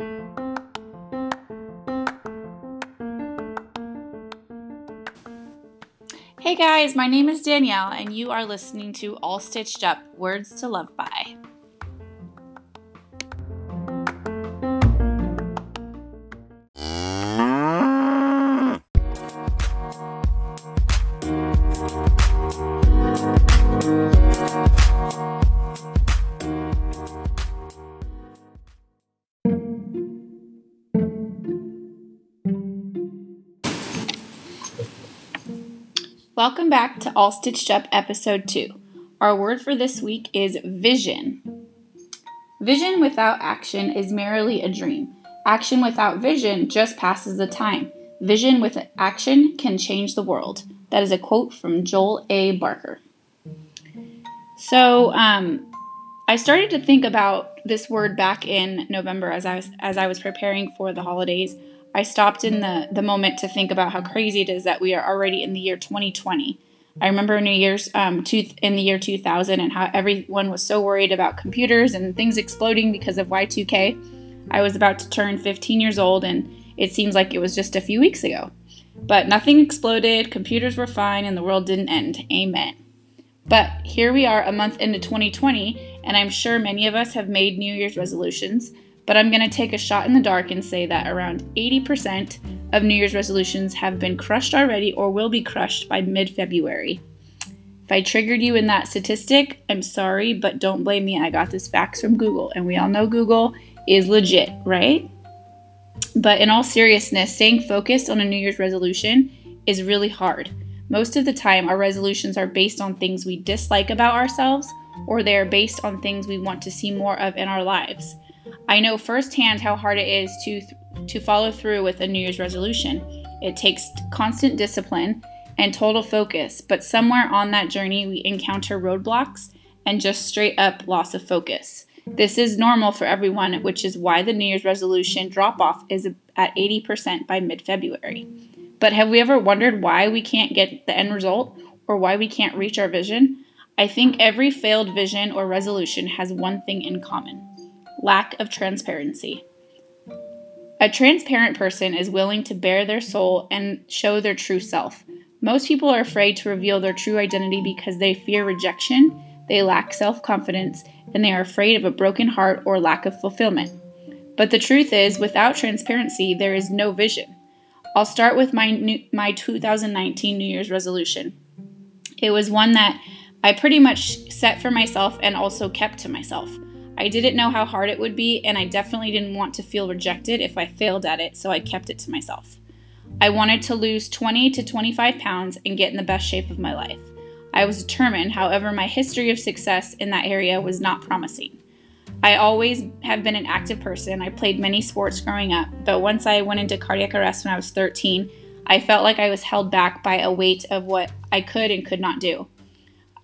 Hey guys, my name is Danielle, and you are listening to All Stitched Up Words to Love By. Welcome back to All Stitched Up episode 2. Our word for this week is vision. Vision without action is merely a dream. Action without vision just passes the time. Vision with action can change the world. That is a quote from Joel A. Barker. So, um, I started to think about this word back in November as I was as I was preparing for the holidays. I stopped in the, the moment to think about how crazy it is that we are already in the year 2020. I remember New Year's um, two, in the year 2000 and how everyone was so worried about computers and things exploding because of Y2K. I was about to turn 15 years old and it seems like it was just a few weeks ago. But nothing exploded, computers were fine, and the world didn't end. Amen. But here we are a month into 2020, and I'm sure many of us have made New Year's resolutions but I'm going to take a shot in the dark and say that around 80% of New Year's resolutions have been crushed already or will be crushed by mid February. If I triggered you in that statistic, I'm sorry, but don't blame me. I got this facts from Google, and we all know Google is legit, right? But in all seriousness, staying focused on a New Year's resolution is really hard. Most of the time, our resolutions are based on things we dislike about ourselves, or they are based on things we want to see more of in our lives. I know firsthand how hard it is to to follow through with a New Year's resolution. It takes constant discipline and total focus, but somewhere on that journey we encounter roadblocks and just straight up loss of focus. This is normal for everyone, which is why the New Year's resolution drop off is at 80% by mid February. But have we ever wondered why we can't get the end result or why we can't reach our vision? I think every failed vision or resolution has one thing in common lack of transparency. A transparent person is willing to bare their soul and show their true self. Most people are afraid to reveal their true identity because they fear rejection, they lack self confidence, and they are afraid of a broken heart or lack of fulfillment. But the truth is, without transparency, there is no vision. I'll start with my, new, my 2019 New Year's resolution. It was one that I pretty much set for myself and also kept to myself. I didn't know how hard it would be, and I definitely didn't want to feel rejected if I failed at it, so I kept it to myself. I wanted to lose 20 to 25 pounds and get in the best shape of my life. I was determined, however, my history of success in that area was not promising. I always have been an active person. I played many sports growing up, but once I went into cardiac arrest when I was 13, I felt like I was held back by a weight of what I could and could not do.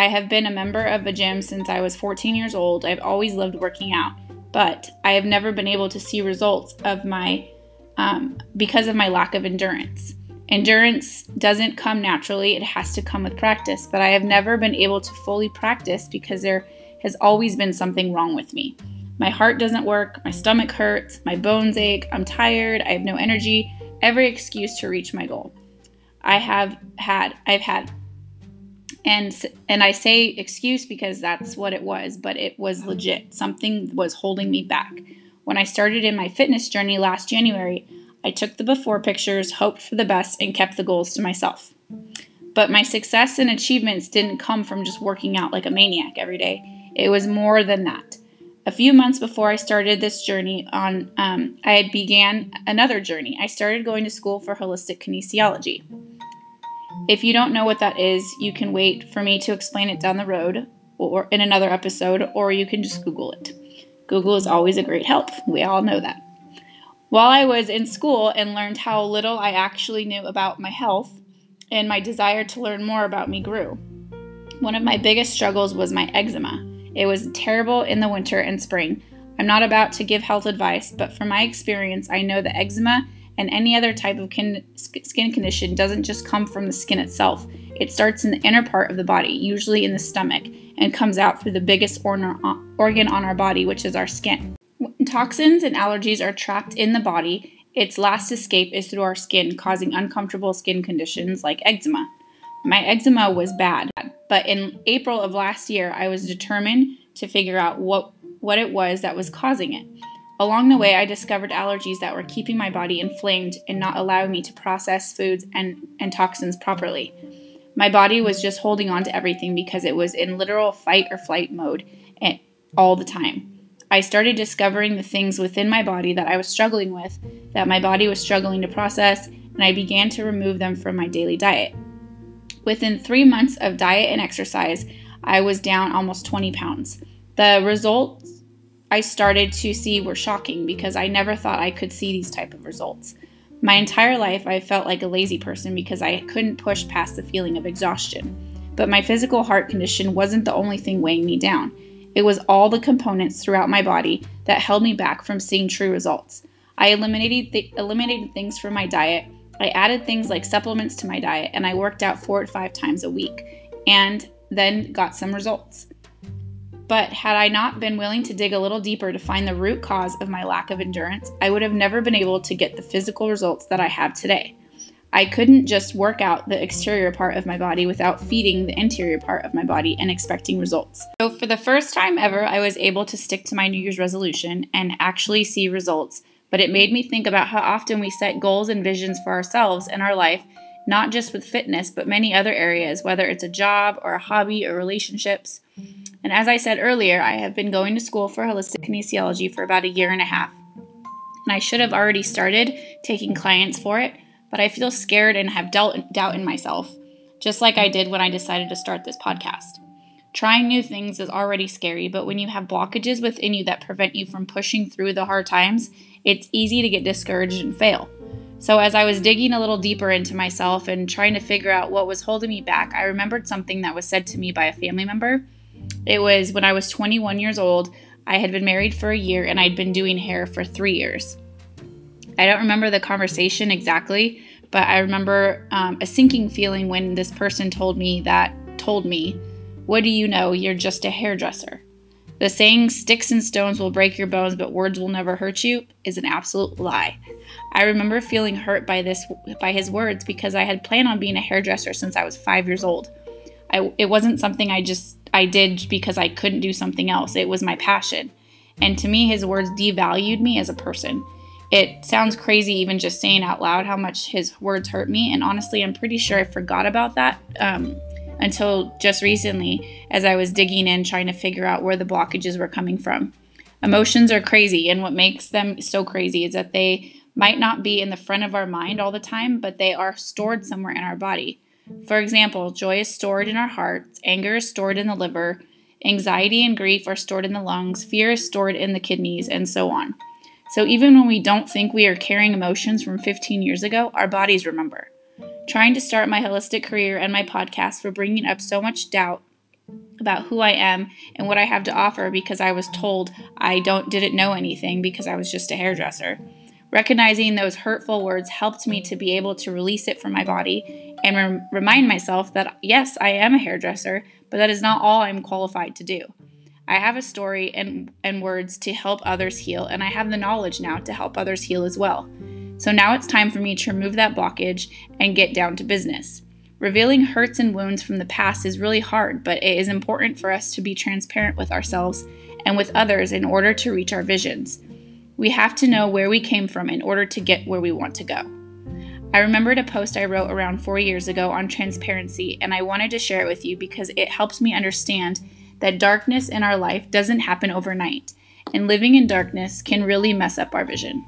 I have been a member of a gym since I was 14 years old. I've always loved working out, but I have never been able to see results of my um, because of my lack of endurance. Endurance doesn't come naturally, it has to come with practice, but I have never been able to fully practice because there has always been something wrong with me. My heart doesn't work, my stomach hurts, my bones ache, I'm tired, I have no energy, every excuse to reach my goal. I have had I've had and and I say excuse because that's what it was, but it was legit. Something was holding me back. When I started in my fitness journey last January, I took the before pictures, hoped for the best, and kept the goals to myself. But my success and achievements didn't come from just working out like a maniac every day. It was more than that. A few months before I started this journey on, um, I had began another journey. I started going to school for holistic kinesiology. If you don't know what that is, you can wait for me to explain it down the road or in another episode, or you can just Google it. Google is always a great help. We all know that. While I was in school and learned how little I actually knew about my health, and my desire to learn more about me grew. One of my biggest struggles was my eczema. It was terrible in the winter and spring. I'm not about to give health advice, but from my experience, I know that eczema and any other type of kin- skin condition doesn't just come from the skin itself. It starts in the inner part of the body, usually in the stomach, and comes out through the biggest organ on our body, which is our skin. toxins and allergies are trapped in the body, its last escape is through our skin, causing uncomfortable skin conditions like eczema. My eczema was bad, but in April of last year, I was determined to figure out what, what it was that was causing it. Along the way, I discovered allergies that were keeping my body inflamed and not allowing me to process foods and, and toxins properly. My body was just holding on to everything because it was in literal fight or flight mode eh, all the time. I started discovering the things within my body that I was struggling with, that my body was struggling to process, and I began to remove them from my daily diet. Within three months of diet and exercise, I was down almost 20 pounds. The results I started to see were shocking because I never thought I could see these type of results. My entire life, I felt like a lazy person because I couldn't push past the feeling of exhaustion. But my physical heart condition wasn't the only thing weighing me down. It was all the components throughout my body that held me back from seeing true results. I eliminated, th- eliminated things from my diet. I added things like supplements to my diet, and I worked out four to five times a week, and then got some results. But had I not been willing to dig a little deeper to find the root cause of my lack of endurance, I would have never been able to get the physical results that I have today. I couldn't just work out the exterior part of my body without feeding the interior part of my body and expecting results. So, for the first time ever, I was able to stick to my New Year's resolution and actually see results. But it made me think about how often we set goals and visions for ourselves and our life, not just with fitness, but many other areas, whether it's a job or a hobby or relationships. And as I said earlier, I have been going to school for holistic kinesiology for about a year and a half. And I should have already started taking clients for it, but I feel scared and have doubt, in myself, just like I did when I decided to start this podcast. Trying new things is already scary, but when you have blockages within you that prevent you from pushing through the hard times, it's easy to get discouraged and fail. So, as I was digging a little deeper into myself and trying to figure out what was holding me back, I remembered something that was said to me by a family member it was when I was 21 years old. I had been married for a year and I'd been doing hair for three years. I don't remember the conversation exactly, but I remember um, a sinking feeling when this person told me that, told me, What do you know? You're just a hairdresser. The saying, sticks and stones will break your bones, but words will never hurt you, is an absolute lie. I remember feeling hurt by this by his words because I had planned on being a hairdresser since I was five years old. I, it wasn't something I just I did because I couldn't do something else. It was my passion. And to me, his words devalued me as a person. It sounds crazy even just saying out loud how much his words hurt me. And honestly, I'm pretty sure I forgot about that um, until just recently as I was digging in trying to figure out where the blockages were coming from. Emotions are crazy, and what makes them so crazy is that they might not be in the front of our mind all the time, but they are stored somewhere in our body. For example, joy is stored in our hearts, anger is stored in the liver, anxiety and grief are stored in the lungs, fear is stored in the kidneys, and so on. So even when we don't think we are carrying emotions from 15 years ago, our bodies remember. Trying to start my holistic career and my podcast for bringing up so much doubt about who I am and what I have to offer because I was told I don't didn't know anything because I was just a hairdresser. Recognizing those hurtful words helped me to be able to release it from my body and re- remind myself that yes, I am a hairdresser, but that is not all I'm qualified to do. I have a story and, and words to help others heal, and I have the knowledge now to help others heal as well. So now it's time for me to remove that blockage and get down to business. Revealing hurts and wounds from the past is really hard, but it is important for us to be transparent with ourselves and with others in order to reach our visions. We have to know where we came from in order to get where we want to go. I remembered a post I wrote around four years ago on transparency, and I wanted to share it with you because it helps me understand that darkness in our life doesn't happen overnight, and living in darkness can really mess up our vision.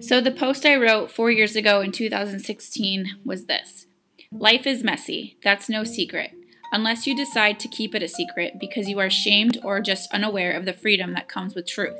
So, the post I wrote four years ago in 2016 was this Life is messy, that's no secret unless you decide to keep it a secret because you are shamed or just unaware of the freedom that comes with truth.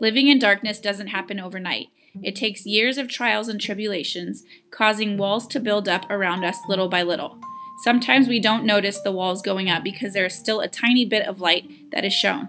Living in darkness doesn't happen overnight. It takes years of trials and tribulations, causing walls to build up around us little by little. Sometimes we don't notice the walls going up because there is still a tiny bit of light that is shown.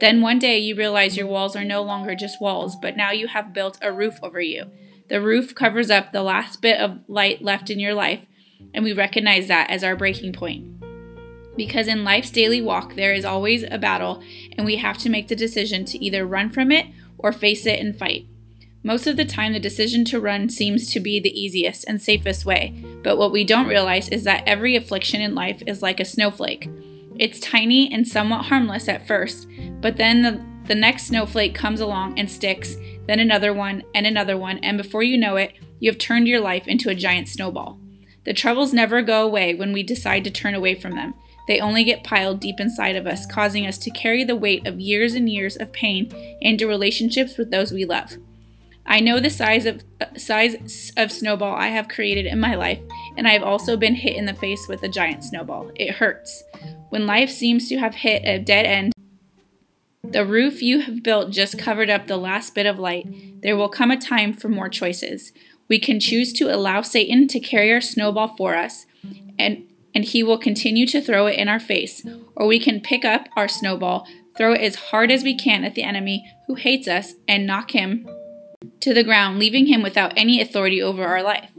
Then one day you realize your walls are no longer just walls, but now you have built a roof over you. The roof covers up the last bit of light left in your life, and we recognize that as our breaking point. Because in life's daily walk, there is always a battle, and we have to make the decision to either run from it or face it and fight. Most of the time, the decision to run seems to be the easiest and safest way, but what we don't realize is that every affliction in life is like a snowflake. It's tiny and somewhat harmless at first, but then the, the next snowflake comes along and sticks, then another one, and another one, and before you know it, you have turned your life into a giant snowball. The troubles never go away when we decide to turn away from them. They only get piled deep inside of us, causing us to carry the weight of years and years of pain into relationships with those we love. I know the size of size of snowball I have created in my life, and I have also been hit in the face with a giant snowball. It hurts. When life seems to have hit a dead end, the roof you have built just covered up the last bit of light. There will come a time for more choices. We can choose to allow Satan to carry our snowball for us, and and he will continue to throw it in our face, or we can pick up our snowball, throw it as hard as we can at the enemy who hates us, and knock him to the ground, leaving him without any authority over our life.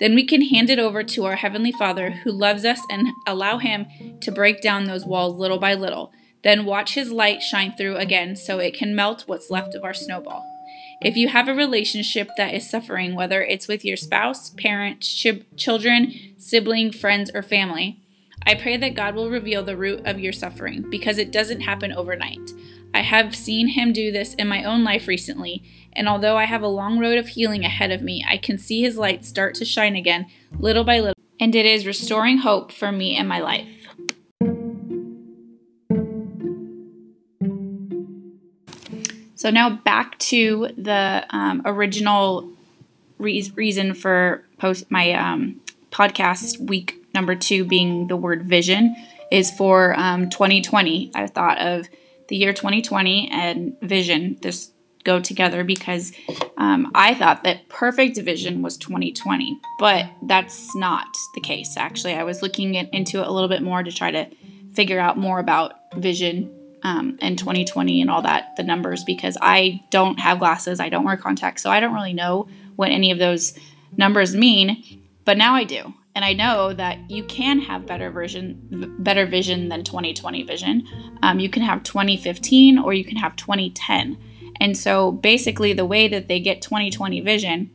Then we can hand it over to our Heavenly Father who loves us and allow Him to break down those walls little by little. Then watch His light shine through again so it can melt what's left of our snowball. If you have a relationship that is suffering, whether it's with your spouse, parent, ch- children, sibling, friends, or family, I pray that God will reveal the root of your suffering because it doesn't happen overnight. I have seen Him do this in my own life recently, and although I have a long road of healing ahead of me, I can see His light start to shine again, little by little, and it is restoring hope for me and my life. So now back to the um, original re- reason for post my um, podcast week number two being the word vision is for um, 2020. I thought of the year 2020 and vision just go together because um, I thought that perfect vision was 2020, but that's not the case. Actually, I was looking into it a little bit more to try to figure out more about vision um, and 2020 and all that, the numbers, because I don't have glasses, I don't wear contacts, so I don't really know what any of those numbers mean. But now I do, and I know that you can have better version, better vision than 2020 vision. Um, you can have 2015 or you can have 2010. And so basically, the way that they get 2020 vision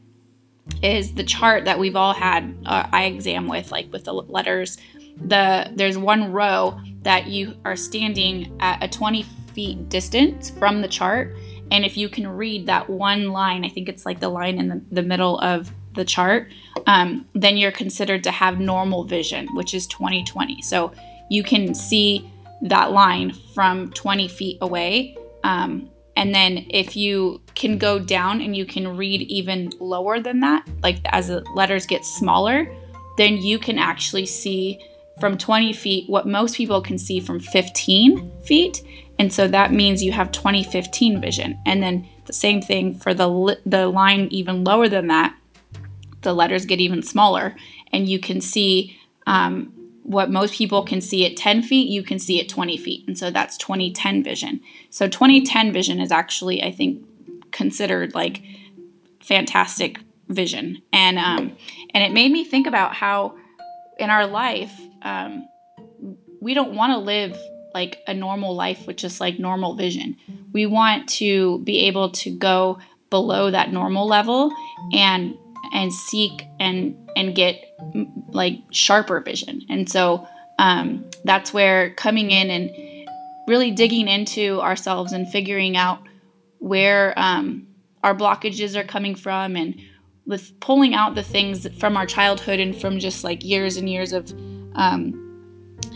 is the chart that we've all had uh, eye exam with, like with the letters. The there's one row that you are standing at a 20 feet distance from the chart. And if you can read that one line, I think it's like the line in the, the middle of the chart, um, then you're considered to have normal vision, which is 2020. So you can see that line from 20 feet away. Um, and then if you can go down and you can read even lower than that, like as the letters get smaller, then you can actually see from 20 feet what most people can see from 15 feet. And so that means you have 2015 vision. And then the same thing for the, li- the line even lower than that, the letters get even smaller. And you can see um, what most people can see at 10 feet, you can see at 20 feet. And so that's 2010 vision. So 2010 vision is actually, I think, considered like fantastic vision. And, um, and it made me think about how in our life, um, we don't want to live like a normal life with just like normal vision. We want to be able to go below that normal level and and seek and and get like sharper vision. And so um, that's where coming in and really digging into ourselves and figuring out where um, our blockages are coming from and with pulling out the things from our childhood and from just like years and years of um,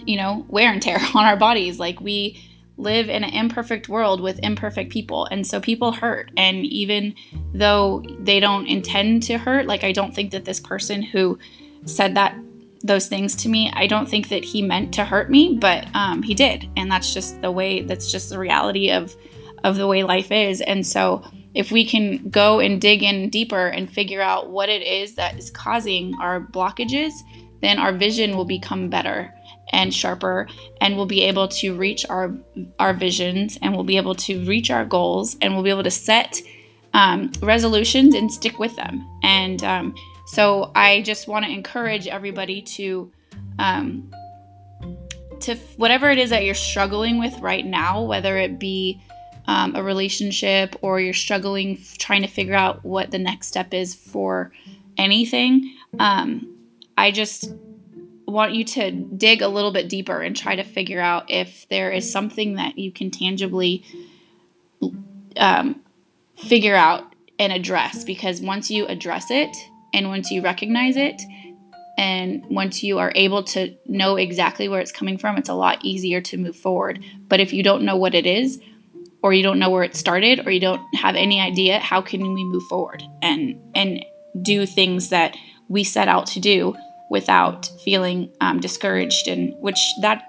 you know wear and tear on our bodies like we live in an imperfect world with imperfect people and so people hurt and even though they don't intend to hurt like i don't think that this person who said that those things to me. I don't think that he meant to hurt me but um, he did. And that's just the way that's just the reality of of the way life is. And so if we can go and dig in deeper and figure out what it is that is causing our blockages then our vision will become better and sharper and we'll be able to reach our our visions and we'll be able to reach our goals and we'll be able to set um, resolutions and stick with them. And um, so i just want to encourage everybody to um, to whatever it is that you're struggling with right now, whether it be um, a relationship or you're struggling trying to figure out what the next step is for anything, um, I just want you to dig a little bit deeper and try to figure out if there is something that you can tangibly um, figure out and address. Because once you address it and once you recognize it, and once you are able to know exactly where it's coming from, it's a lot easier to move forward. But if you don't know what it is, or you don't know where it started, or you don't have any idea, how can we move forward and and do things that we set out to do without feeling um, discouraged? And which that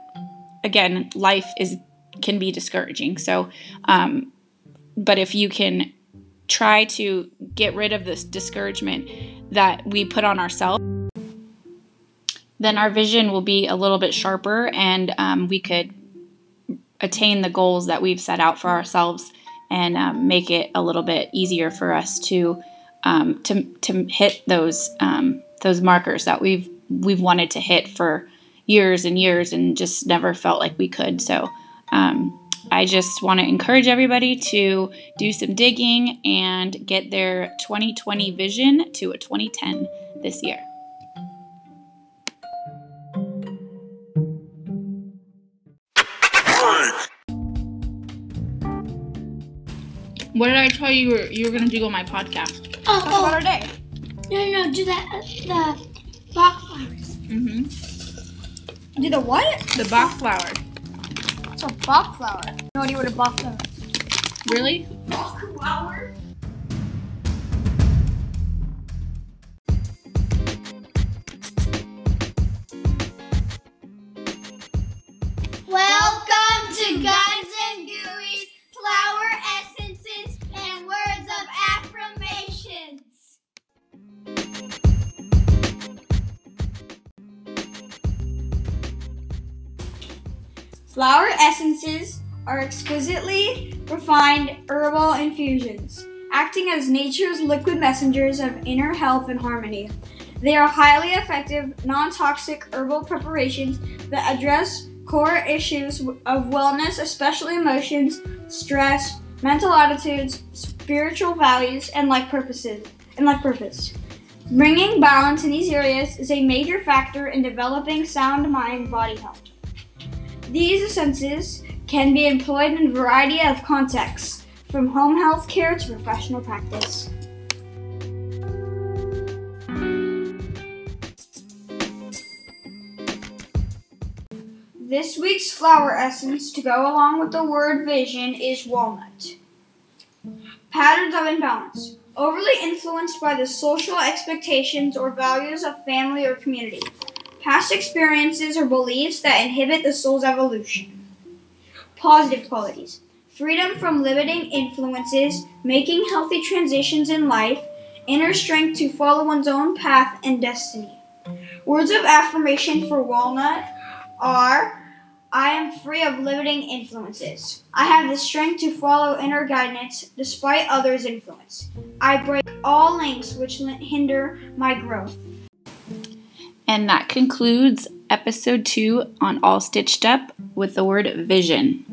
again, life is can be discouraging. So, um, but if you can try to get rid of this discouragement that we put on ourselves then our vision will be a little bit sharper and um, we could attain the goals that we've set out for ourselves and um, make it a little bit easier for us to um, to, to hit those um, those markers that we've we've wanted to hit for years and years and just never felt like we could. So um, I just want to encourage everybody to do some digging and get their 2020 vision to a 2010 this year. What did I tell you you were, you were going to do on my podcast? Oh, Talk oh. about our day. No, no, no, do that, uh, the box flowers. Mm-hmm. Do the what? The box flower. It's a Bach flower. No idea what a Bach flower Really? Bach Flower essences are exquisitely refined herbal infusions, acting as nature's liquid messengers of inner health and harmony. They are highly effective, non toxic herbal preparations that address core issues of wellness, especially emotions, stress, mental attitudes, spiritual values, and life purposes. And life purpose. Bringing balance in these areas is a major factor in developing sound mind body health. These essences can be employed in a variety of contexts, from home health care to professional practice. This week's flower essence to go along with the word vision is walnut. Patterns of imbalance. Overly influenced by the social expectations or values of family or community. Past experiences or beliefs that inhibit the soul's evolution. Positive qualities freedom from limiting influences, making healthy transitions in life, inner strength to follow one's own path and destiny. Words of affirmation for walnut are I am free of limiting influences. I have the strength to follow inner guidance despite others' influence. I break all links which hinder my growth. And that concludes episode two on All Stitched Up with the word vision.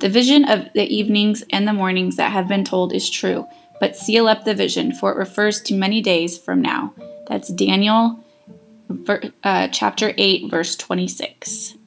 The vision of the evenings and the mornings that have been told is true, but seal up the vision, for it refers to many days from now. That's Daniel uh, chapter 8, verse 26.